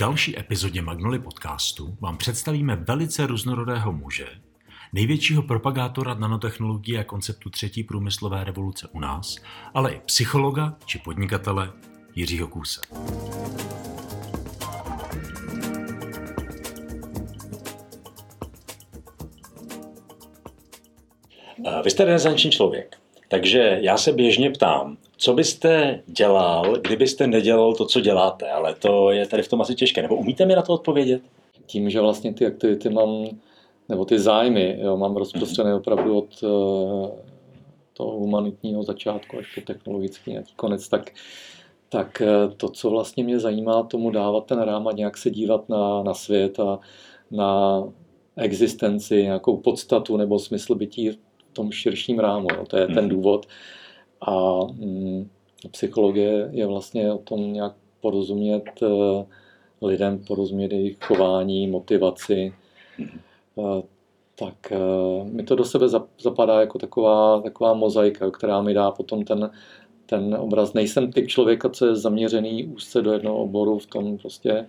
další epizodě Magnoli podcastu vám představíme velice různorodého muže, největšího propagátora nanotechnologie a konceptu třetí průmyslové revoluce u nás, ale i psychologa či podnikatele Jiřího Kůse. Vy jste renesanční člověk, takže já se běžně ptám, co byste dělal, kdybyste nedělal to, co děláte, ale to je tady v tom asi těžké. Nebo umíte mi na to odpovědět? Tím, že vlastně ty aktivity mám, nebo ty zájmy, jo, mám rozprostřené opravdu od uh, toho humanitního začátku až po technologický nějaký konec, tak, tak uh, to, co vlastně mě zajímá, tomu dávat ten rám a nějak se dívat na, na svět a na existenci, nějakou podstatu nebo smysl bytí v tom širším rámu. Jo. To je ten mhm. důvod, a mm, psychologie je vlastně o tom nějak porozumět eh, lidem, porozumět jejich chování, motivaci. Eh, tak eh, mi to do sebe zapadá jako taková, taková mozaika, která mi dá potom ten, ten obraz. Nejsem typ člověka, co je zaměřený úzce do jednoho oboru, v tom prostě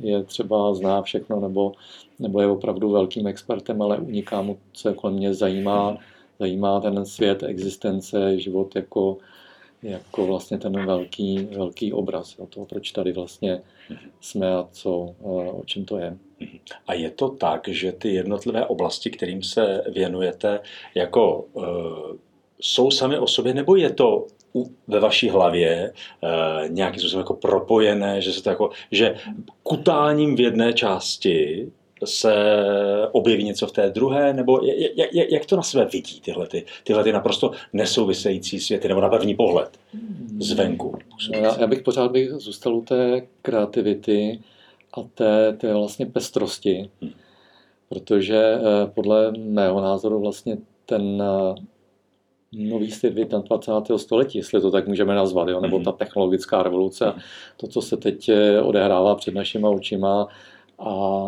je třeba zná všechno, nebo, nebo je opravdu velkým expertem, ale uniká mu, co kolem mě zajímá zajímá ten svět, existence, život jako, jako vlastně ten velký, velký obraz jo, toho, proč tady vlastně jsme a co, o čem to je. A je to tak, že ty jednotlivé oblasti, kterým se věnujete, jako uh, jsou sami o sobě, nebo je to ve vaší hlavě uh, nějakým způsobem jako propojené, že se to jako, že kutáním v jedné části se objeví něco v té druhé, nebo jak, jak, jak to na sebe vidí tyhle, ty, tyhle ty naprosto nesouvisející světy, nebo na první pohled zvenku? No, já, já bych pořád bych zůstal u té kreativity a té, té vlastně pestrosti, hmm. protože eh, podle mého názoru vlastně ten eh, nový svět 21. století, jestli to tak můžeme nazvat, jo? nebo hmm. ta technologická revoluce, to, co se teď eh, odehrává před našima očima a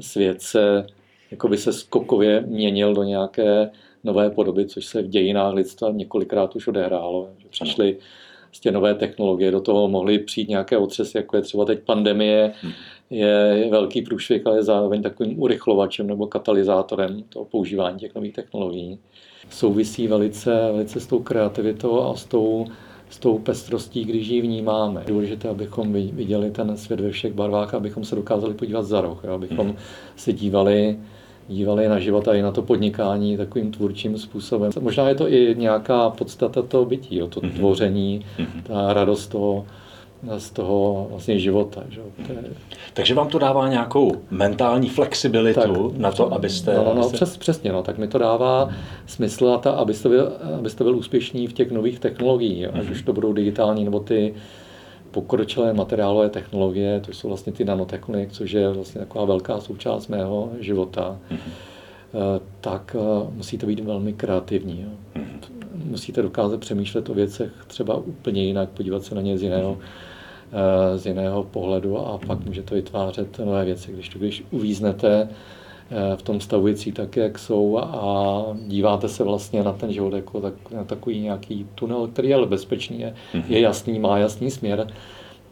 svět se jakoby se skokově měnil do nějaké nové podoby, což se v dějinách lidstva několikrát už odehrálo. Že přišly z nové technologie, do toho mohly přijít nějaké otřesy, jako je třeba teď pandemie, je velký průšvih, ale je zároveň takovým urychlovačem nebo katalyzátorem toho používání těch nových technologií. Souvisí velice, velice s tou kreativitou a s tou s tou pestrostí, když ji vnímáme. Je důležité, abychom viděli ten svět ve všech barvách, abychom se dokázali podívat za roh, abychom hmm. se dívali dívali na život a i na to podnikání takovým tvůrčím způsobem. Možná je to i nějaká podstata toho bytí, jo? to hmm. tvoření, hmm. ta radost toho, z toho vlastně života. Že? To je... Takže vám to dává nějakou mentální flexibilitu tak, na to, abyste... No, no, no přes, přesně, no, tak mi to dává hmm. smysl, a ta, abyste, byl, abyste byl úspěšný v těch nových technologiích, jo? ať hmm. už to budou digitální nebo ty pokročilé materiálové technologie, to jsou vlastně ty nanotechnologie, což je vlastně taková velká součást mého života, hmm. tak eh, musíte být velmi kreativní. Jo? Hmm. Musíte dokázat přemýšlet o věcech třeba úplně jinak, podívat se na ně z jiného, hmm z jiného pohledu a pak můžete vytvářet nové věci. Když to když uvíznete eh, v tom stavující tak, jak jsou a díváte se vlastně na ten život jako tak, na takový nějaký tunel, který je ale bezpečný, je, mm-hmm. je jasný, má jasný směr,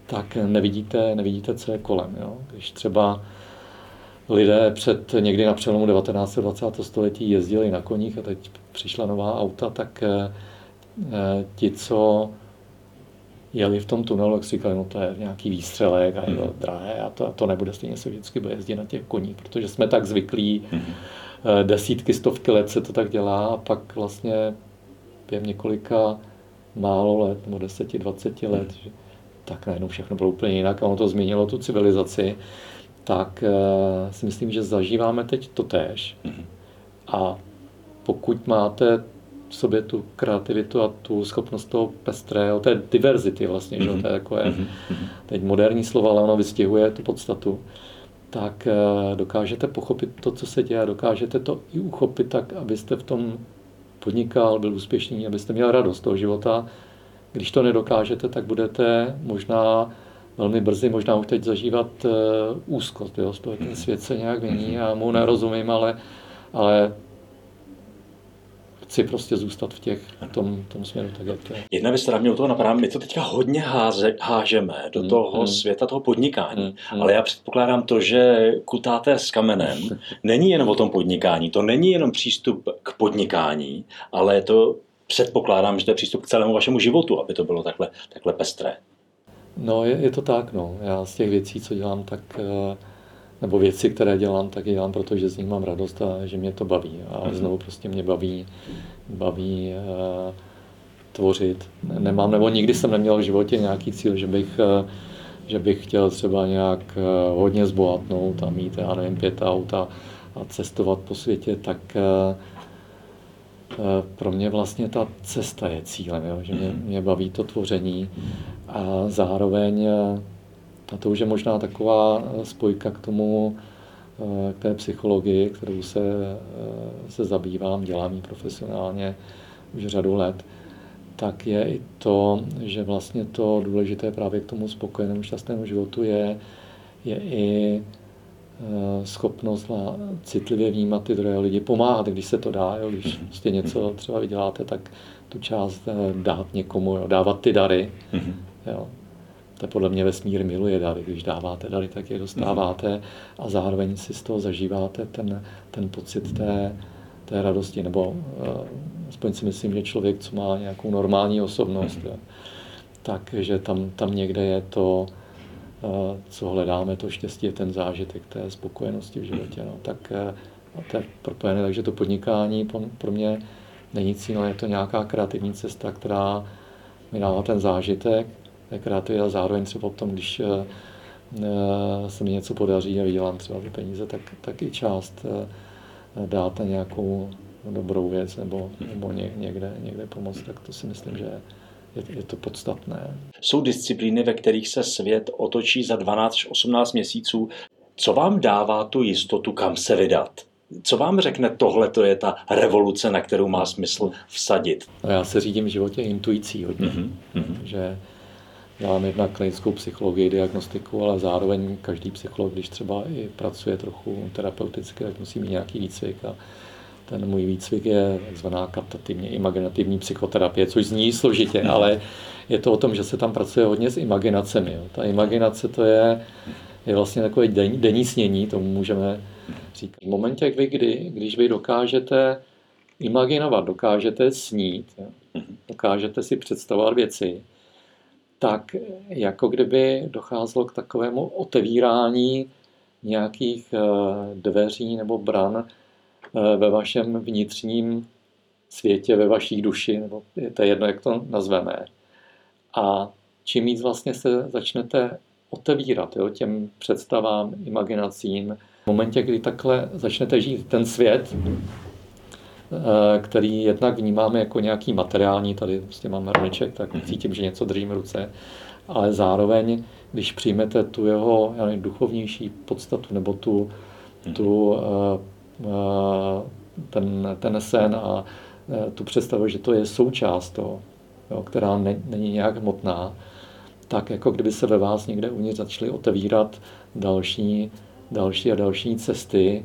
tak nevidíte, nevidíte, co je kolem. Jo? Když třeba lidé před někdy na přelomu 19. a 20. století jezdili na koních a teď přišla nová auta, tak eh, eh, ti, co jeli v tom tunelu, jak si říkali, no to je nějaký výstřelek a je to mm. drahé a to, a to nebude stejně se vždycky bude jezdit na těch koních, protože jsme tak zvyklí, mm. desítky, stovky let se to tak dělá a pak vlastně během několika málo let, nebo deseti, dvaceti let, že tak najednou všechno bylo úplně jinak a ono to změnilo tu civilizaci, tak uh, si myslím, že zažíváme teď to též. Mm. A pokud máte v sobě tu kreativitu a tu schopnost toho pestrého, té diverzity vlastně, mm-hmm. že? to je takové, mm-hmm. teď moderní slova, ale ono vystihuje tu podstatu, tak eh, dokážete pochopit to, co se děje, dokážete to i uchopit tak, abyste v tom podnikal, byl úspěšný, abyste měl radost toho života. Když to nedokážete, tak budete možná velmi brzy, možná už teď zažívat uh, úzkost, jo, ten svět se nějak mění, já mu nerozumím, ale, ale chci prostě zůstat v těch, v tom, tom směru, tak jak to je. Jedna věc, která mě u toho napadá, my to teďka hodně háze, hážeme do hmm, toho hmm. světa toho podnikání, hmm, hmm. ale já předpokládám to, že kutáte s kamenem není jenom o tom podnikání, to není jenom přístup k podnikání, ale je to předpokládám, že to je přístup k celému vašemu životu, aby to bylo takhle, takhle pestré. No, je, je to tak, no. Já z těch věcí, co dělám, tak uh nebo věci, které dělám, tak dělám, protože z nich mám radost a že mě to baví. A mhm. znovu prostě mě baví, baví uh, tvořit. Nemám, nebo nikdy jsem neměl v životě nějaký cíl, že bych, uh, že bych chtěl třeba nějak uh, hodně zbohatnout a mít, já nevím, pět aut a, a cestovat po světě, tak uh, pro mě vlastně ta cesta je cílem, jo? že mě, mhm. mě baví to tvoření a zároveň a to už je možná taková eh, spojka k tomu, eh, k té psychologii, kterou se, eh, se zabývám, dělám ji profesionálně už řadu let, tak je i to, že vlastně to důležité právě k tomu spokojenému šťastnému životu je, je i schopnost citlivě vnímat ty druhé lidi, pomáhat, když se to dá, jo, když prostě něco třeba vyděláte, tak tu část dát někomu, jo, dávat ty dary. Mhm. Jo. To podle mě vesmír miluje dary. Když dáváte dary, tak je dostáváte a zároveň si z toho zažíváte ten, ten pocit té, té radosti. Nebo uh, aspoň si myslím, že člověk, co má nějakou normální osobnost, mm. takže tam, tam někde je to, uh, co hledáme, to štěstí, je ten zážitek té spokojenosti v životě. No. Tak uh, to je propojené, takže to podnikání pro, pro mě není cíl, je to nějaká kreativní cesta, která mi dává ten zážitek, kreativita a zároveň třeba potom, když eh, eh, se mi něco podaří a vydělám třeba ty peníze, tak, tak i část eh, dát na nějakou dobrou věc nebo, nebo někde, někde pomoct, tak to si myslím, že je, je to podstatné. Jsou disciplíny, ve kterých se svět otočí za 12 až 18 měsíců. Co vám dává tu jistotu, kam se vydat? Co vám řekne, tohle to je ta revoluce, na kterou má smysl vsadit? No já se řídím v životě intuicí hodně, mm-hmm. že Dělám jednak klinickou psychologii, diagnostiku, ale zároveň každý psycholog, když třeba i pracuje trochu terapeuticky, tak musí mít nějaký výcvik a ten můj výcvik je takzvaná kaptativně imaginativní psychoterapie, což zní složitě, ale je to o tom, že se tam pracuje hodně s imaginacemi. Jo. Ta imaginace to je, je vlastně takové den, denní snění, tomu můžeme říkat. V momentě, kdy, kdy, když vy dokážete imaginovat, dokážete snít, jo, dokážete si představovat věci, tak jako kdyby docházelo k takovému otevírání nějakých eh, dveří nebo bran eh, ve vašem vnitřním světě, ve vaší duši, nebo je to jedno, jak to nazveme. A čím víc vlastně se začnete otevírat jo, těm představám, imaginacím, v momentě, kdy takhle začnete žít ten svět, který jednak vnímáme jako nějaký materiální, tady prostě mám hrneček, tak mhm. cítím, že něco držím v ruce, ale zároveň, když přijmete tu jeho nevím, duchovnější podstatu nebo tu, mhm. tu, eh, eh, ten, ten sen a tu představu, že to je součást toho, jo, která ne, není nějak hmotná, tak jako kdyby se ve vás někde uvnitř začaly otevírat další, další a další cesty,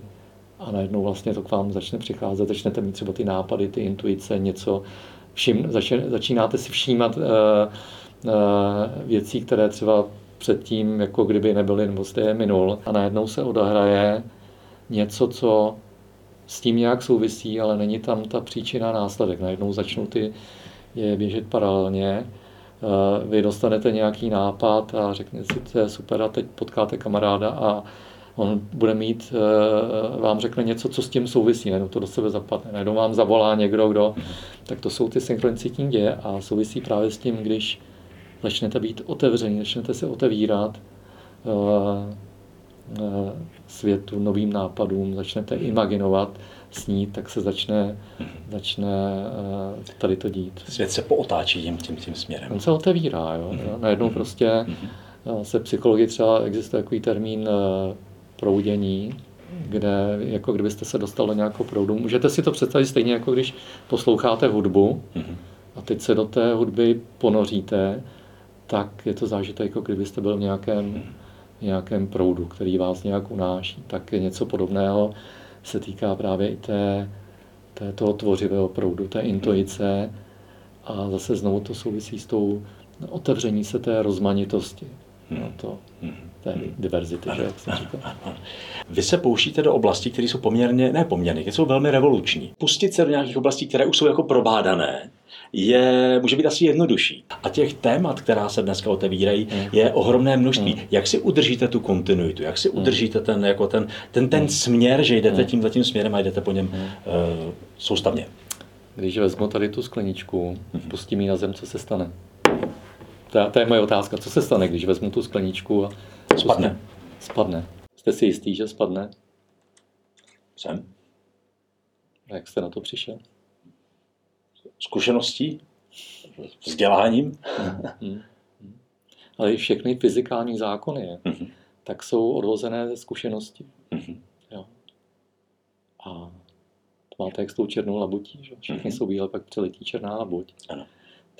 a najednou vlastně to k vám začne přicházet, začnete mít třeba ty nápady, ty intuice, něco, všim, začínáte si všímat uh, uh, věcí, které třeba předtím, jako kdyby nebyly, nebo jste je minul a najednou se odehraje něco, co s tím nějak souvisí, ale není tam ta příčina následek. Najednou začnou ty je běžet paralelně, uh, vy dostanete nějaký nápad a řeknete si, to je super a teď potkáte kamaráda a on bude mít, eh, vám řekne něco, co s tím souvisí, najednou to do sebe zapadne, najednou vám zavolá někdo, kdo, tak to jsou ty synchronicitní děje a souvisí právě s tím, když začnete být otevření, začnete se otevírat uh, uh, světu, novým nápadům, začnete imaginovat, snít, tak se začne, začne tady to dít. Svět se pootáčí tím, tím, tím směrem. On se otevírá, jo. Mm-hmm. Najednou prostě mm-hmm. se psychologii třeba existuje takový termín proudění, kde jako kdybyste se dostal do nějakého proudu. Můžete si to představit stejně, jako když posloucháte hudbu mm-hmm. a teď se do té hudby ponoříte, tak je to zážitek, jako kdybyste byl v nějakém, mm-hmm. nějakém proudu, který vás nějak unáší. Tak něco podobného se týká právě i té, té, toho tvořivého proudu, té intuice a zase znovu to souvisí s tou otevření se té rozmanitosti. No to, té diverzity, že, jak jsem říkal. Vy se pouštíte do oblastí, které jsou poměrně, ne poměrně, které jsou velmi revoluční. Pustit se do nějakých oblastí, které už jsou jako probádané, je, může být asi jednodušší. A těch témat, která se dneska otevírají, je ohromné množství. Jak si udržíte tu kontinuitu? Jak si udržíte ten, jako ten, ten, ten směr, že jdete tímhle tím směrem a jdete po něm uh, soustavně? Když vezmu tady tu skleničku, pustím ji na zem, co se stane? To, to je moje otázka. Co se stane, když vezmu tu skleničku a Spadne. Spadne. Jste si jistý, že spadne? Jsem. A jak jste na to přišel? Zkušeností? Vzděláním? Hmm. Ale i všechny fyzikální zákony Mhm. tak jsou odvozené ze zkušenosti. Mhm. Jo. A to máte jak s tou černou labutí, že? všechny Mhm. jsou bílé, pak přiletí černá labuť. Ano.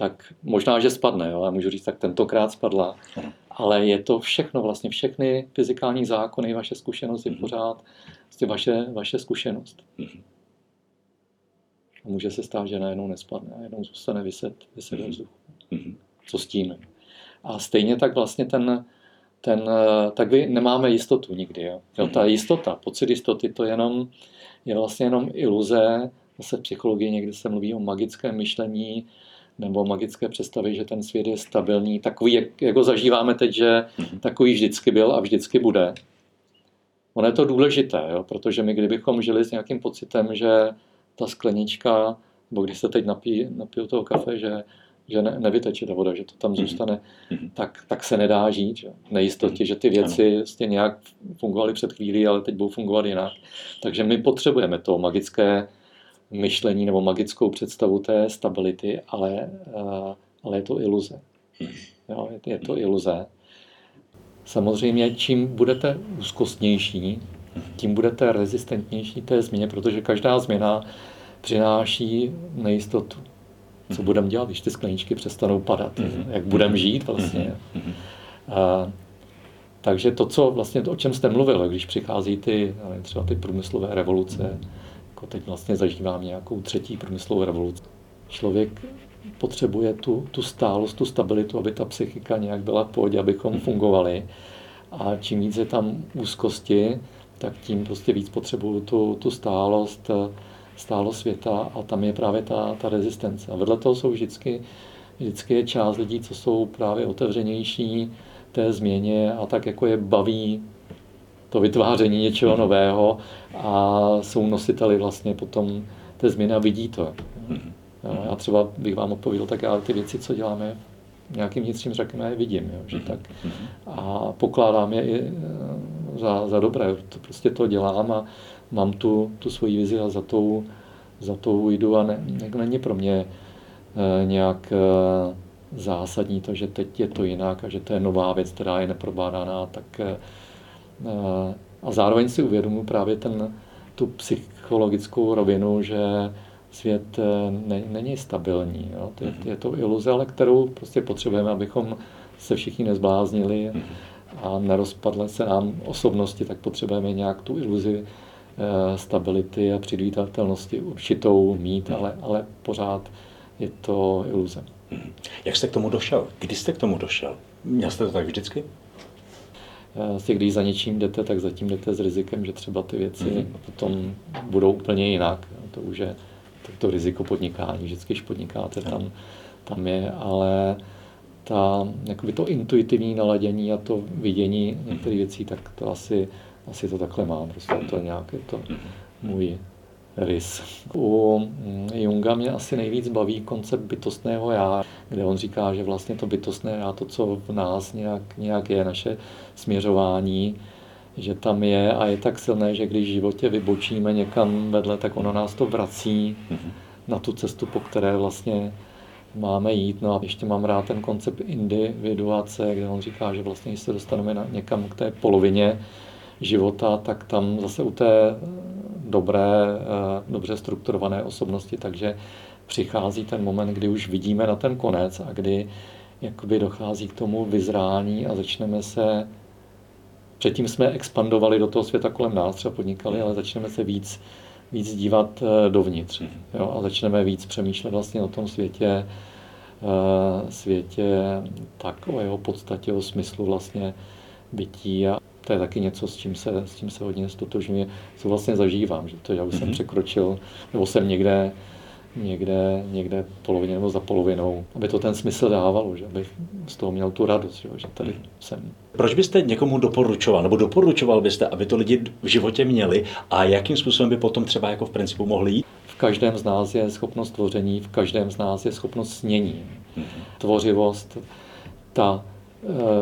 Tak možná, že spadne, jo? já můžu říct, tak tentokrát spadla. Ano. Ale je to všechno, vlastně všechny fyzikální zákony, vaše zkušenost je Mhm. pořád vlastně vaše, vaše zkušenost. Mhm. A může se stát, že najednou nespadne a jenom zůstane vyset, vyset Mhm. vzduchu. Mhm. Co s tím? A stejně tak vlastně ten, ten tak vy nemáme jistotu nikdy. Jo? Jo, ta jistota, pocit jistoty, to jenom, je vlastně jenom iluze. Zase v psychologii někdy se mluví o magickém myšlení nebo magické představy, že ten svět je stabilní, takový, jak, jak ho zažíváme teď, že Mhm. takový vždycky byl a vždycky bude. Ono je to důležité, jo? protože my kdybychom žili s nějakým pocitem, že ta sklenička, nebo když se teď napí, napiju toho kafe, že, že ne, nevyteče ta voda, že to tam Mhm. zůstane, Mhm. tak, tak se nedá žít. Že? V Nejistotě, že ty věci vlastně nějak fungovaly před chvílí, ale teď budou fungovat jinak. Takže my potřebujeme to magické myšlení nebo magickou představu té stability, ale, eh, ale je to iluze. Jo, je, to iluze. Samozřejmě, čím budete úzkostnější, tím budete rezistentnější té změně, protože každá změna přináší nejistotu. Co budeme dělat, když ty skleničky přestanou padat? Jak budeme žít vlastně? A, takže to, co vlastně, to, o čem jste mluvil, když přichází ty, třeba ty průmyslové revoluce, jako teď vlastně zažívám nějakou třetí průmyslovou revoluci. Člověk potřebuje tu, tu stálost, tu stabilitu, aby ta psychika nějak byla v pohodě, abychom fungovali. A čím víc je tam úzkosti, tak tím prostě víc potřebuju tu, tu stálost, stálost světa a tam je právě ta, ta rezistence. A vedle toho jsou vždycky, vždycky je část lidí, co jsou právě otevřenější té změně a tak jako je baví to vytváření něčeho nového a jsou nositeli vlastně potom té změny a vidí to. Jo, já třeba bych vám odpověděl, tak já ty věci, co děláme nějakým vnitřním řekněme, je vidím, jo, že tak. A pokládám je i eh, za, za dobré, to prostě to dělám a mám tu, tu svoji vizi a za tou, za tou jdu a ne, není pro mě eh, nějak eh, zásadní to, že teď je to jinak a že to je nová věc, která je neprobádaná, tak a zároveň si uvědomuji právě ten, tu psychologickou rovinu, že svět ne, není stabilní. Jo. To, je to iluze, ale kterou prostě potřebujeme, abychom se všichni nezbláznili a nerozpadly se nám osobnosti, tak potřebujeme nějak tu iluzi e, stability a předvídatelnosti určitou mít, ale, ale pořád je to iluze. Jak jste k tomu došel? Kdy jste k tomu došel? Měl jste to tak vždycky? Vlastně, když za něčím jdete, tak zatím jdete s rizikem, že třeba ty věci mm-hmm. potom budou úplně jinak. To už je to, to riziko podnikání. Vždycky, když podnikáte, tam, tam je, ale ta, jakoby to intuitivní naladění a to vidění některých věcí, tak to asi, asi to takhle mám. Prostě to je nějaký to můj rys. U Junga mě asi nejvíc baví koncept bytostného já, kde on říká, že vlastně to bytostné já, to, co v nás nějak, nějak je, naše směřování, že tam je a je tak silné, že když v životě vybočíme někam vedle, tak ono nás to vrací na tu cestu, po které vlastně máme jít. No a ještě mám rád ten koncept individuace, kde on říká, že vlastně, když se dostaneme na, někam k té polovině života, tak tam zase u té dobré, dobře strukturované osobnosti, takže přichází ten moment, kdy už vidíme na ten konec a kdy jakoby dochází k tomu vyzrání a začneme se Předtím jsme expandovali do toho světa kolem nás, třeba podnikali, ale začneme se víc víc dívat dovnitř jo, a začneme víc přemýšlet vlastně o tom světě, světě tak o jeho podstatě, o smyslu vlastně bytí a to je taky něco, s čím se, s čím se hodně stotožňuje, co vlastně zažívám, že to já už mm-hmm. jsem mhm. překročil, nebo jsem někde, někde, někde polovině nebo za polovinou, aby to ten smysl dávalo, že aby z toho měl tu radost, že, že tady mhm. jsem. Proč byste někomu doporučoval, nebo doporučoval byste, aby to lidi v životě měli a jakým způsobem by potom třeba jako v principu mohli jít? V každém z nás je schopnost tvoření, v každém z nás je schopnost snění. Mm-hmm. Tvořivost, ta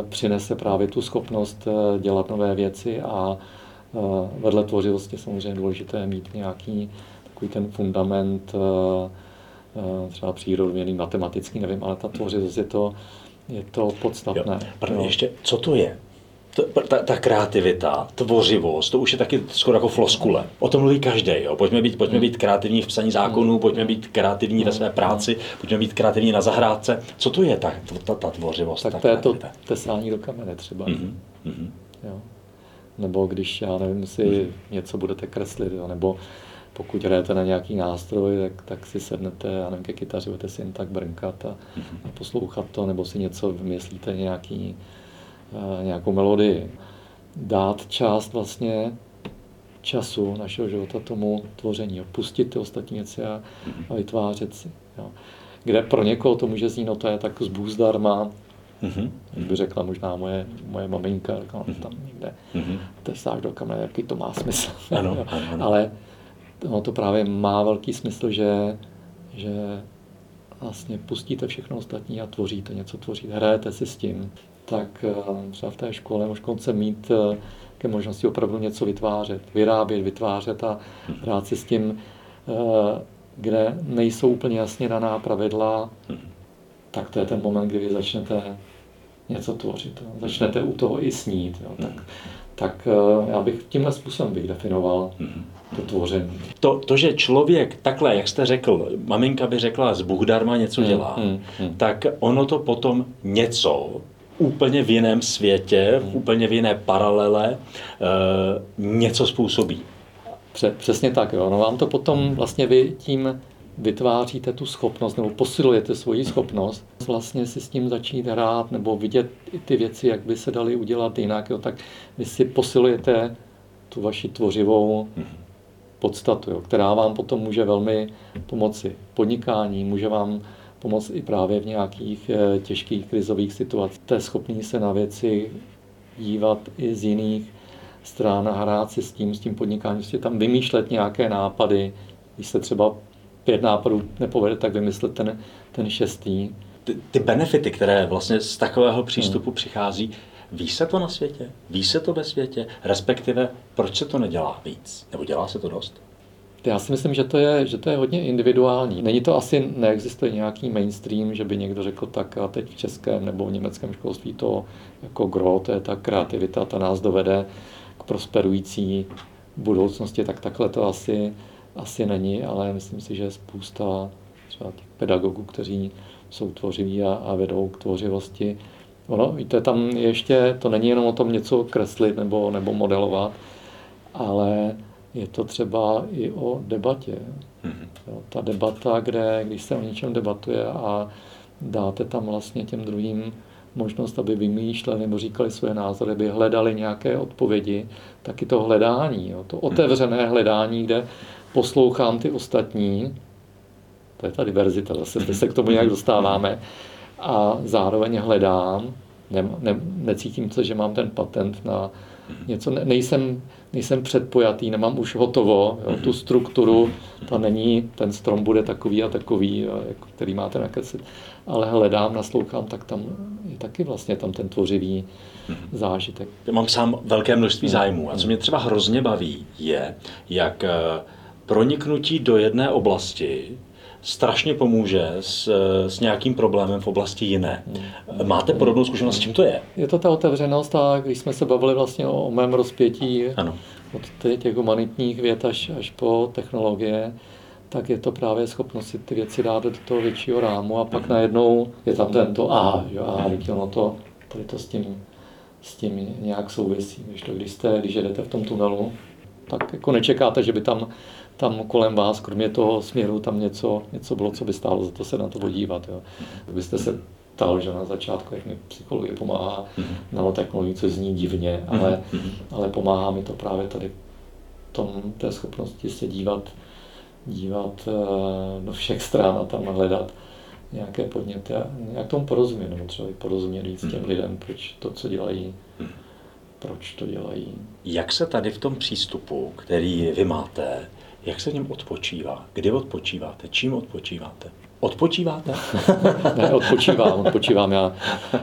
přinese právě tu schopnost eh, dělat nové věci a eh, vedle tvořivosti samozřejmě důležité mít nějaký takový ten fundament třeba přírodovědný, matematický, nevím, ale ta tvořivost je to, je to podstatné. Jo. Pardon, jo. ještě, co to je? Ta, ta kreativita, tvořivost, to už je taky skoro jako floskule. O tom mluví každý. Jo. Pojďme, být, pojďme být kreativní v psaní zákonů, pojďme být kreativní ve své práci, pojďme být kreativní na zahrádce. Co to je ta, ta, ta tvořivost? Tak ta to je to tesání do kamene třeba. Mm-hmm. Jo. Nebo když, já nevím, si mm-hmm. něco budete kreslit, jo. nebo pokud hrajete na nějaký nástroj, tak, tak si sednete, já nevím, ke kytaři, budete si jen tak brnkat a, mm-hmm. a poslouchat to, nebo si něco vymyslíte, nějaký nějakou melodii. Dát část vlastně času našeho života tomu tvoření, opustit ty ostatní věci a, a vytvářet si. Jo. Kde pro někoho to může znít, no to je tak zbůh zdarma, Mm-hmm. by řekla možná moje, moje maminka, řekla, no, tam někde mm-hmm. tesáš do kamene, jaký to má smysl. Ano, ano, ano. Ale no, to právě má velký smysl, že, že vlastně pustíte všechno ostatní a tvoříte něco, tvoříte, hrajete si s tím tak eh, třeba v té škole už konce mít eh, ke možnosti opravdu něco vytvářet, vyrábět, vytvářet a hrát si s tím, eh, kde nejsou úplně jasně daná pravidla, tak to je ten moment, kdy vy začnete něco tvořit. Jo. Začnete u toho i snít. Jo. Tak, tak já bych tímhle způsobem bych definoval to tvoření. To, to, že člověk takhle, jak jste řekl, maminka by řekla, z Bůh darma něco dělá, hmm, hmm. tak ono to potom něco úplně v jiném světě, v úplně v jiné paralele eh, něco způsobí. Přesně tak, jo. No vám to potom vlastně vy tím vytváříte tu schopnost nebo posilujete svoji schopnost vlastně si s tím začít hrát nebo vidět i ty věci, jak by se daly udělat jinak, jo, tak vy si posilujete tu vaši tvořivou podstatu, jo, která vám potom může velmi pomoci podnikání, může vám pomoct i právě v nějakých eh, těžkých krizových situacích. Jste schopný se na věci dívat i z jiných stran a hrát si s tím, s tím podnikáním, prostě tam vymýšlet nějaké nápady. Když se třeba pět nápadů nepovede, tak vymyslet ten, ten šestý. Ty, ty benefity, které vlastně z takového přístupu hmm. přichází, ví se to na světě? Ví se to ve světě? Respektive, proč se to nedělá víc? Nebo dělá se to dost? Já si myslím, že to, je, že to je hodně individuální. Není to asi, neexistuje nějaký mainstream, že by někdo řekl tak a teď v českém nebo v německém školství to jako gro, to je ta kreativita, ta nás dovede k prosperující budoucnosti, tak takhle to asi, asi není, ale myslím si, že je spousta třeba těch pedagogů, kteří jsou tvořiví a, a vedou k tvořivosti. Ono, víte, tam ještě, to není jenom o tom něco kreslit nebo, nebo modelovat, ale je to třeba i o debatě. Mm-hmm. Jo, ta debata, kde, když se o něčem debatuje a dáte tam vlastně těm druhým možnost, aby vymýšleli nebo říkali své názory, aby hledali nějaké odpovědi, taky to hledání, jo, to mhm. otevřené hledání, kde poslouchám ty ostatní, to je ta diverzita, zase se k tomu nějak dostáváme, a zároveň hledám, ne, ne, necítím se, že mám ten patent na něco, ne, nejsem, nejsem předpojatý, nemám už hotovo, jo, tu strukturu, ta není, ten strom bude takový a takový, jo, jako, který máte na kaset, ale hledám, naslouchám, tak tam je taky vlastně tam ten tvořivý zážitek. Já mám sám velké množství zájmů a co mě třeba hrozně baví, je, jak eh, proniknutí do jedné oblasti strašně pomůže s, s nějakým problémem v oblasti jiné. Máte podobnou zkušenost, s čím to je? Je to ta otevřenost a když jsme se bavili vlastně o mém rozpětí ano. od těch humanitních věd až, až po technologie, tak je to právě schopnost si ty věci dát do toho většího rámu a pak mhm. najednou je tam tento a, že a ono to, tady to s tím, s tím nějak souvisí. Když, to, když, jste, když jedete v tom tunelu, tak jako nečekáte, že by tam, tam kolem vás, kromě toho směru, tam něco, něco bylo, co by stálo za to se na to podívat. Jo. Byste se ptal, že na začátku, jak mi psychologie pomáhá mm-hmm. nanotechnologii, co zní divně, ale, mm-hmm. ale pomáhá mi to právě tady tom, té schopnosti se dívat, dívat uh, do všech stran a tam hledat nějaké podněty a nějak tomu porozumět, nebo třeba i porozumět víc těm lidem, proč to, co dělají, proč to dělají. Jak se tady v tom přístupu, který vy máte, jak se v něm odpočívá? Kdy odpočíváte? Čím odpočíváte? Odpočíváte? ne, odpočívám, odpočívám. Já,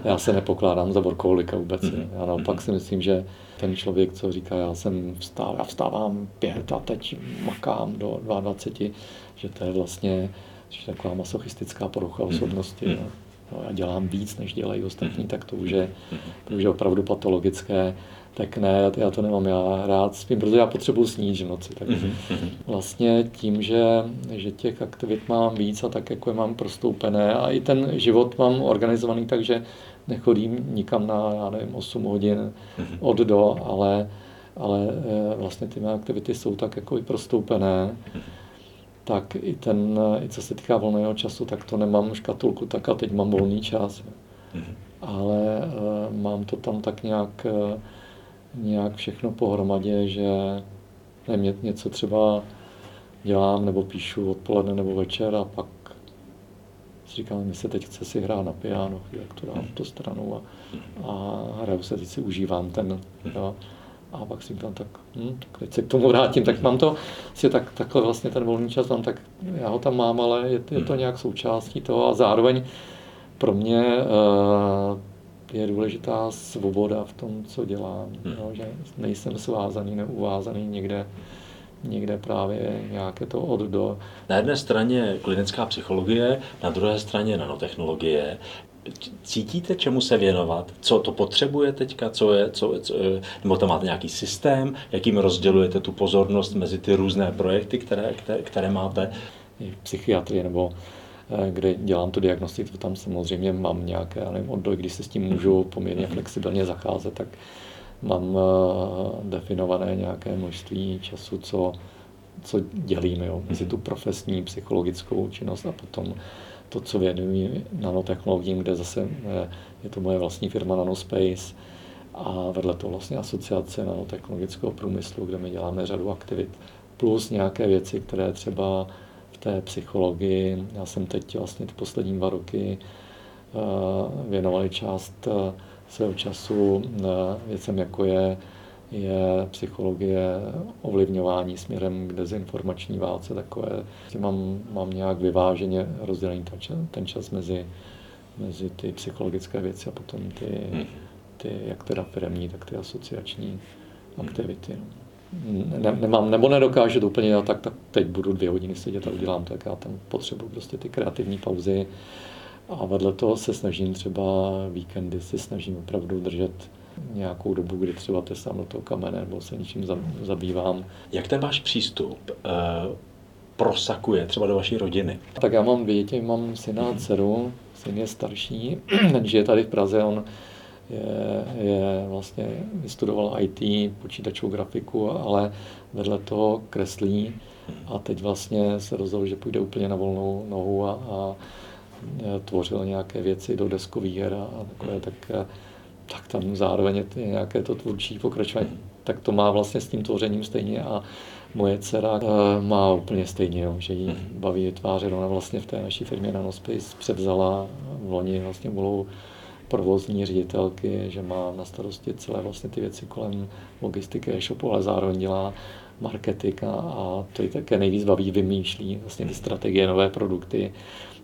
já se nepokládám za workoholika vůbec. Mm-hmm. Já naopak si myslím, že ten člověk, co říká, já jsem vstál, já vstávám pět a teď makám do 22, že to je vlastně že taková masochistická porucha mhm. osobnosti. Mm-hmm. No, já dělám víc, než dělají ostatní, mm-hmm. tak to už je, to už je opravdu patologické tak ne, já to nemám, já rád spím, protože já potřebuji snít v noci. Tak mhm, mhm. vlastně tím, že, že těch aktivit mám víc a tak jako je mám prostoupené a i ten život mám organizovaný, takže nechodím nikam na, já nevím, 8 hodin mhm. od do, ale, ale eh, vlastně ty mé aktivity jsou tak jako i prostoupené, tak i ten, i co se týká volného času, tak to nemám škatulku, tak a teď mám volný čas. Ale uh, mám to tam tak nějak uh, nějak všechno pohromadě, že nevím, něco třeba dělám nebo píšu odpoledne nebo večer a pak si říkám, mi se teď chce si hrát na piano, jak to dám to stranu a, a hraju se, teď si užívám ten, jo. A pak si říkám, tak, hm, tak teď se k tomu vrátím, tak mám to, si tak, takhle vlastně ten volný čas mám, tak já ho tam mám, ale je, je to nějak součástí toho a zároveň pro mě uh, je důležitá svoboda v tom, co dělám. Hmm. Jo, že nejsem svázaný, neuvázaný někde, někde právě nějaké to od do. Na jedné straně klinická psychologie, na druhé straně nanotechnologie. Cítíte, čemu se věnovat? Co to potřebuje teďka? Co je, co, co, nebo tam máte nějaký systém? Jakým rozdělujete tu pozornost mezi ty různé projekty, které, které, které máte? Psychiatrie nebo kde dělám tu diagnostiku, tam samozřejmě mám nějaké, já nevím, oddoj, když se s tím můžu poměrně flexibilně zacházet, tak mám eh, definované nějaké množství času, co, co dělím jo, mezi tu profesní psychologickou činnost a potom to, co věnuji nanotechnologiím, kde zase eh, je to moje vlastní firma Nanospace a vedle toho vlastně asociace nanotechnologického průmyslu, kde my děláme řadu aktivit, plus nějaké věci, které třeba v té psychologii. Já jsem teď vlastně ty poslední dva roky eh, věnovali část eh, svého času eh, věcem, jako je, je psychologie ovlivňování směrem k dezinformační válce, takové. Mám, mám nějak vyváženě rozdělený ten čas, ten čas mezi, mezi ty psychologické věci a potom ty, hmm. ty jak teda firmní, tak ty asociační aktivity. No ne, nemám, nebo nedokážu to úplně, tak, tak teď budu dvě hodiny sedět a udělám to, jak já tam potřebuji prostě ty kreativní pauzy. A vedle toho se snažím třeba víkendy, se snažím opravdu držet nějakou dobu, kdy třeba tesám do toho kamene nebo se něčím zabývám. Jak ten váš přístup uh, prosakuje třeba do vaší rodiny? Tak já mám dvě děti, mám syna a dceru, syn je starší, žije tady v Praze, on je, je vlastně vystudoval IT, počítačovou grafiku, ale vedle toho kreslí a teď vlastně se rozhodl, že půjde úplně na volnou nohu a, a tvořil nějaké věci do deskových her a takové, tak, tak tam zároveň je nějaké to tvůrčí pokračování. Tak to má vlastně s tím tvořením stejně a moje dcera eh, má úplně stejně, jo, že jí baví vytvářet. Ona vlastně v té naší firmě Nanospace převzala v loni vlastně úlohu provozní ředitelky, že má na starosti celé vlastně ty věci kolem logistiky e-shopu, ale zároveň dělá marketing a, a to je také nejvíc baví, vymýšlí vlastně ty strategie, nové produkty,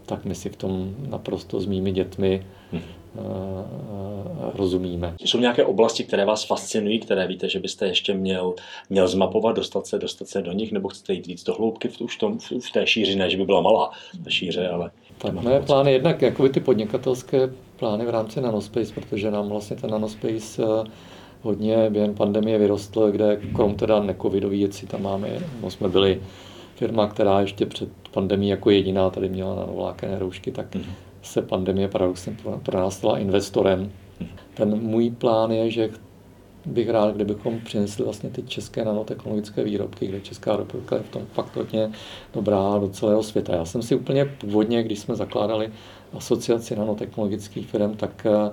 tak my si v tom naprosto s mými dětmi hmm. uh, uh, rozumíme. Jsou nějaké oblasti, které vás fascinují, které víte, že byste ještě měl, měl zmapovat, dostat se, dostat se do nich, nebo chcete jít víc do hloubky v, už tom, v té šíři, ne, že by byla malá ta šíře, ale... Tak moje plány jednak, jakoby ty podnikatelské plány v rámci Nanospace, protože nám vlastně ten Nanospace eh, hodně během pandemie vyrostl, kde krom teda necovidový věci tam máme, no jsme byli firma, která ještě před pandemí jako jediná tady měla nanovlákené roušky, tak mm. se pandemie paradoxně pro nás stala investorem. Ten můj plán je, že bych rád, kdybychom přinesli vlastně ty české nanotechnologické výrobky, kde Česká republika je v tom fakt hodně dobrá do celého světa. Já jsem si úplně původně, když jsme zakládali asociaci nanotechnologických firm, tak eh,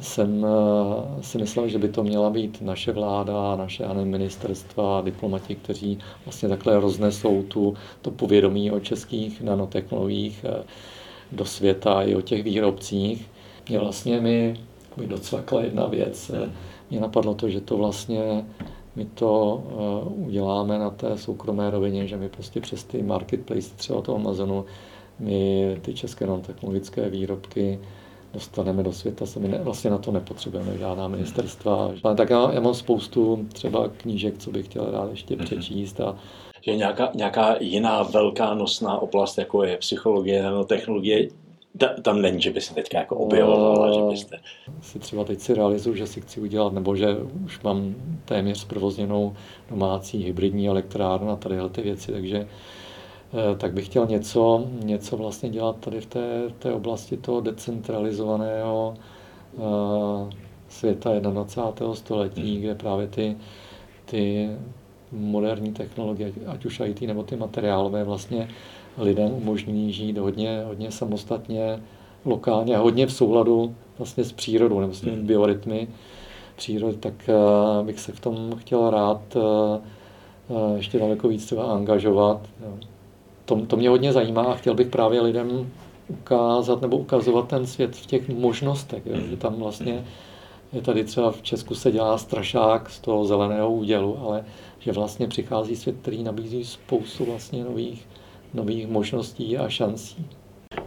jsem eh, si myslel, že by to měla být naše vláda, naše ani ministerstva, diplomati, kteří vlastně takhle roznesou tu, to povědomí o českých nanotechnologiích eh, do světa i o těch výrobcích. Mě vlastně mi docvakla jedna věc. Mně napadlo to, že to vlastně my to uděláme na té soukromé rovině, že my prostě přes ty marketplace třeba toho Amazonu my ty české nanotechnologické výrobky dostaneme do světa, se my ne, vlastně na to nepotřebujeme žádná ministerstva. Ale tak já, já mám spoustu třeba knížek, co bych chtěl rád ještě mhm. přečíst a že nějaká, nějaká jiná velká nosná oblast, jako je psychologie, nanotechnologie, tam není, že by se teďka jako objevovala, že byste... Si třeba teď si realizuju, že si chci udělat, nebo že už mám téměř zprovozněnou domácí hybridní elektrárnu a tady ty věci, takže Eh, tak bych chtěl něco, něco vlastně dělat tady v té, té oblasti toho decentralizovaného uh, světa 21. století, kde právě ty, ty moderní technologie, ať už IT nebo ty materiálové, vlastně lidem umožní žít hodně, hodně samostatně, lokálně a hodně v souladu vlastně s přírodou nebo s těmi hmm. biorytmy přírody, tak uh, bych se v tom chtěl rád uh, ještě daleko víc třeba angažovat. Jo to, to mě hodně zajímá a chtěl bych právě lidem ukázat nebo ukazovat ten svět v těch možnostech, jo, že tam vlastně je tady třeba v Česku se dělá strašák z toho zeleného údělu, ale že vlastně přichází svět, který nabízí spoustu vlastně nových, nových možností a šancí.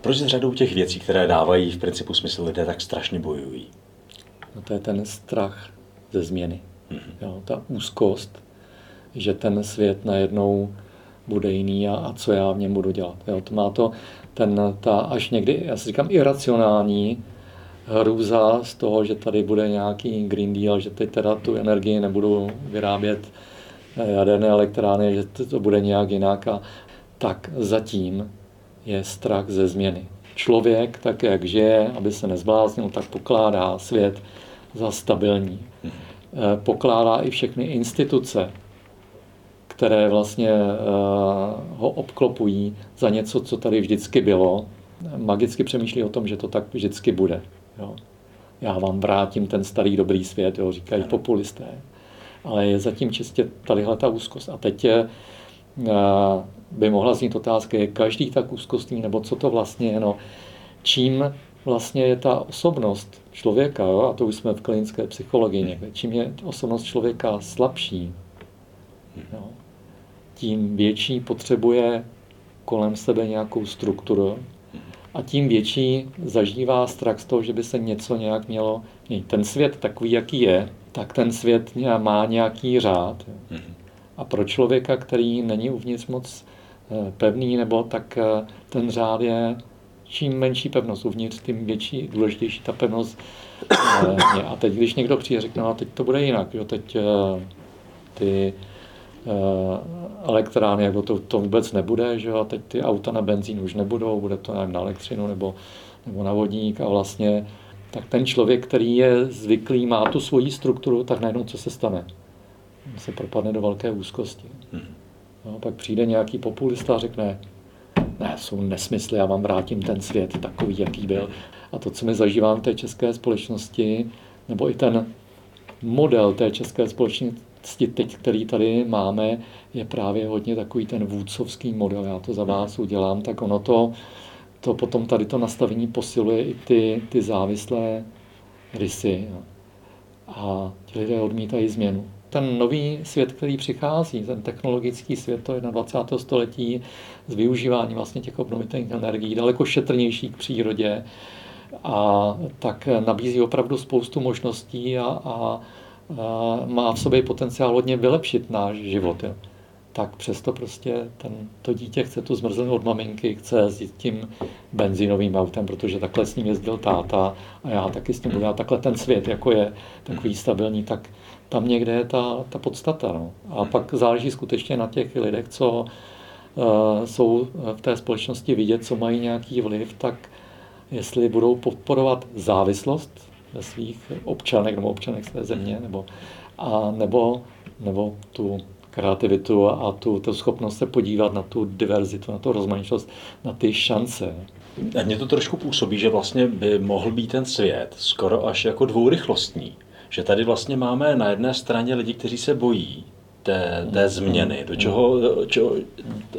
Proč s řadou těch věcí, které dávají v principu smysl lidé, tak strašně bojují? No to je ten strach ze změny. Mm-hmm. Jo, ta úzkost, že ten svět najednou bude jiný a, a co já v něm budu dělat. Jo, to má to ten, ta až někdy, já si říkám, iracionální hrůza z toho, že tady bude nějaký Green Deal, že teď teda tu energii nebudou vyrábět eh, jaderné elektrárny, že to, to bude nějak jinak. A tak zatím je strach ze změny. Člověk, tak jak žije, aby se nezbláznil, tak pokládá svět za stabilní. Mhm. Eh, pokládá i všechny instituce které vlastně eh, ho obklopují za něco, co tady vždycky bylo. Magicky přemýšlí o tom, že to tak vždycky bude. Jo. Já vám vrátím ten starý dobrý svět, jo, říkají populisté. Ale je zatím čistě tadyhle ta úzkost. A teď je, eh, by mohla znít otázka, je každý tak úzkostný, nebo co to vlastně je, no, čím vlastně je ta osobnost člověka, jo, a to už jsme v klinické psychologii někde, čím je osobnost člověka slabší, jo, tím větší potřebuje kolem sebe nějakou strukturu a tím větší zažívá strach z toho, že by se něco nějak mělo měnit. Ten svět takový, jaký je, tak ten svět má nějaký řád. A pro člověka, který není uvnitř moc pevný, nebo tak eh, ten řád je čím menší pevnost uvnitř, tím větší, důležitější ta pevnost eh, je. A teď, když někdo přijde, řekne, no teď to bude jinak, jo, teď ty Eh, elektrárny, jako to, to vůbec nebude, že a teď ty auta na benzín už nebudou, bude to nevím, na elektřinu nebo, nebo na vodník a vlastně tak ten člověk, který je zvyklý, má tu svoji strukturu, tak najednou co se stane? Se propadne do velké úzkosti. No, pak přijde nějaký populista a řekne, ne, jsou nesmysly, já vám vrátím ten svět takový, jaký byl. A to, co my zažívám v té české společnosti, nebo i ten model té české společnosti, teď, který tady máme, je právě hodně takový ten vůdcovský model. Já to za vás udělám, tak ono to, to potom tady to nastavení posiluje i ty, ty závislé rysy. A ti lidé odmítají změnu. Ten nový svět, který přichází, ten technologický svět, to je na 20. století s využíváním vlastně těch obnovitelných energií, daleko šetrnější k přírodě, a tak nabízí opravdu spoustu možností a, a má v sobě potenciál hodně vylepšit náš život. Jo. Tak přesto prostě ten, to dítě chce tu zmrzlinu od maminky, chce jezdit tím benzínovým autem, protože takhle s ním jezdil táta a já taky s ním budu. A takhle ten svět, jako je takový stabilní, tak tam někde je ta, ta podstata. No. A pak záleží skutečně na těch lidech, co uh, jsou v té společnosti vidět, co mají nějaký vliv, tak jestli budou podporovat závislost ve svých občanech nebo občanech své země, nebo, a nebo, nebo tu kreativitu a tu, tu schopnost se podívat na tu diverzitu, na tu rozmanitost, na ty šance. A mně to trošku působí, že vlastně by mohl být ten svět skoro až jako dvourychlostní. Že tady vlastně máme na jedné straně lidi, kteří se bojí té, té změny, do čeho, do čeho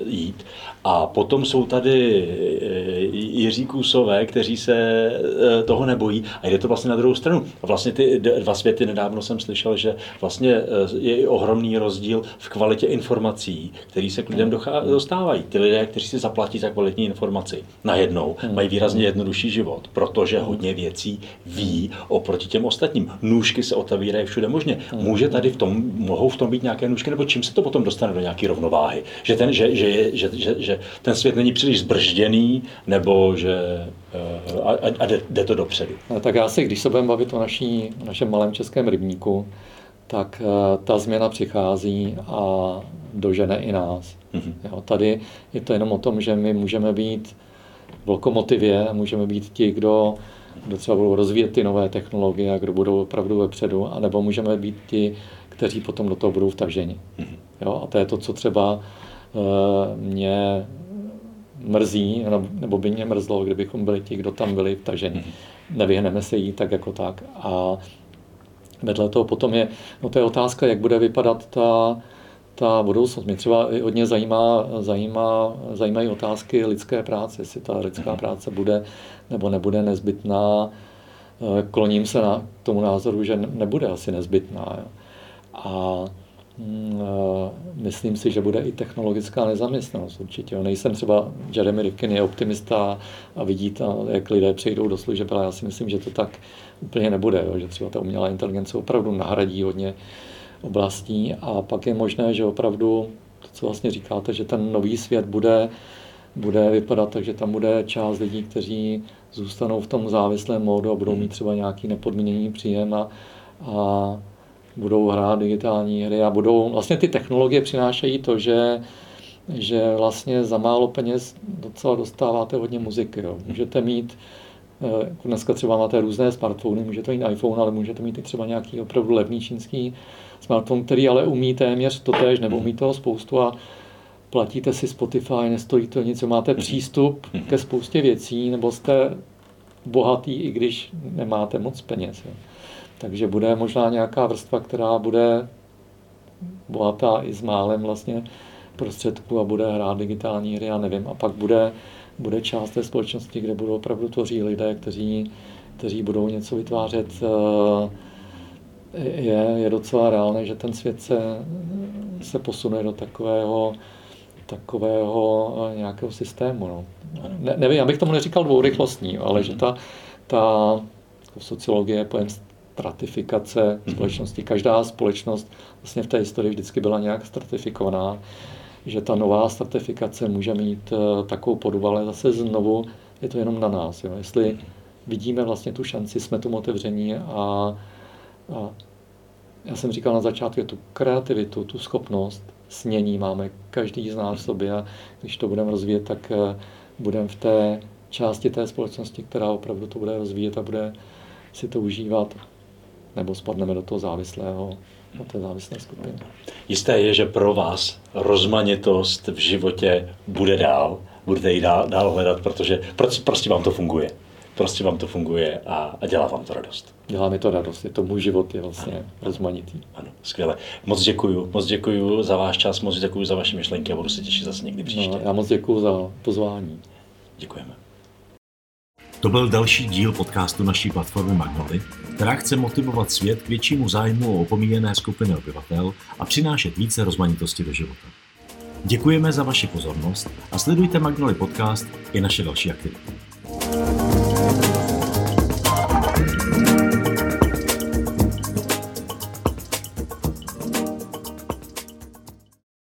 jít. A potom jsou tady eh, Jiří Kusové, kteří se eh, toho nebojí a jde to vlastně na druhou stranu. A vlastně ty dva světy nedávno jsem slyšel, že vlastně eh, je i ohromný rozdíl v kvalitě informací, který se k lidem dostávají. Ty lidé, kteří si zaplatí za kvalitní informaci, najednou mají výrazně jednodušší život, protože hodně věcí ví oproti těm ostatním. Nůžky se otevírají všude možně. Může tady v tom, mohou v tom být nějaké nůžky, nebo čím se to potom dostane do nějaké rovnováhy? Že, ten, že, že, že, že, že ten svět není příliš zbržděný, nebo že eh, a, a jde, jde to dopředu. No, tak já si, když se budeme bavit o, naší, o našem malém českém rybníku, tak eh, ta změna přichází a dožene i nás. Mm-hmm. Jo, tady je to jenom o tom, že my můžeme být v lokomotivě, můžeme být ti, kdo, kdo třeba budou rozvíjet ty nové technologie a kdo budou opravdu vepředu, anebo můžeme být ti, kteří potom do toho budou vtaženi. Mm-hmm. Jo, a to je to, co třeba uh, mě mrzí, nebo by mě mrzlo, kdybychom byli ti, kdo tam byli vtaženi. Mm-hmm. Nevyhneme se jí tak jako tak. A vedle toho potom je, no to je otázka, jak bude vypadat ta, ta budoucnost. Mě třeba i hodně zajímá, zajímá, zajímají otázky lidské práce, jestli ta lidská mhm. práce bude nebo nebude nezbytná. Eh, kloním se na tomu názoru, že nebude asi nezbytná. Jo. A mm, eh, myslím si, že bude i technologická nezaměstnanost určitě. Nejsem třeba, Jeremy Rifkin je optimista a vidí, ta, jak lidé přejdou do služeb, ale já si myslím, že to tak úplně nebude, jo, že třeba ta umělá inteligence opravdu nahradí hodně oblastí a pak je možné, že opravdu, to, co vlastně říkáte, že ten nový svět bude, bude vypadat tak, že tam bude část lidí, kteří zůstanou v tom závislém módu a budou mít třeba nějaký nepodmíněný příjem a, a budou hrát digitální hry a budou, vlastně ty technologie přinášejí to, že, že vlastně za málo peněz docela dostáváte hodně muziky. Jo. Můžete mít, eh, jako dneska třeba máte různé smartfony, můžete mít iPhone, ale můžete mít i třeba nějaký opravdu levný čínský smartphone, který ale umí téměř to tež, nebo umí toho spoustu a platíte si Spotify, nestojí to nic, máte přístup ke spoustě věcí, nebo jste bohatý, i když nemáte moc peněz. Jo. Takže bude možná nějaká vrstva, která bude bohatá i s málem vlastně prostředků a bude hrát digitální hry, já nevím. A pak bude, bude část té společnosti, kde budou opravdu tvoří lidé, kteří, kteří budou něco vytvářet. Eh, je, je docela reálné, že ten svět se, se posune do takového, takového eh, nějakého systému. No. Ne, nevím, já bych tomu neříkal dvourychlostní, ale že ta, ta sociologie pojem stratifikace mm-hmm. společnosti. Každá společnost vlastně v té historii vždycky byla nějak stratifikovaná, že ta nová stratifikace může mít uh, takovou podobu, ale zase znovu je to jenom na nás. Jo. Jestli vidíme vlastně tu šanci, jsme tomu otevření a, a já jsem říkal na začátku, tu kreativitu, tu schopnost snění máme každý z nás v sobě a když to budeme rozvíjet, tak uh, budeme v té části té společnosti, která opravdu to bude rozvíjet a bude si to užívat nebo spadneme do toho závislého, do té závislé skupiny. Jisté je, že pro vás rozmanitost v životě bude dál, budete ji dál, dál hledat, protože prostě vám to funguje. Prostě vám to funguje a, a dělá vám to radost. Dělá mi to radost, je to můj život, je vlastně ano. rozmanitý. Ano, skvěle. Moc děkuji, moc děkuji za váš čas, moc děkuji za vaše myšlenky a budu se těšit zase někdy příště. No, já moc děkuji za pozvání. Děkujeme. To byl další díl podcastu naší platformy Magnoly, která chce motivovat svět k většímu zájmu o opomíjené skupiny obyvatel a přinášet více rozmanitosti do života. Děkujeme za vaši pozornost a sledujte Magnoly podcast i naše další aktivity.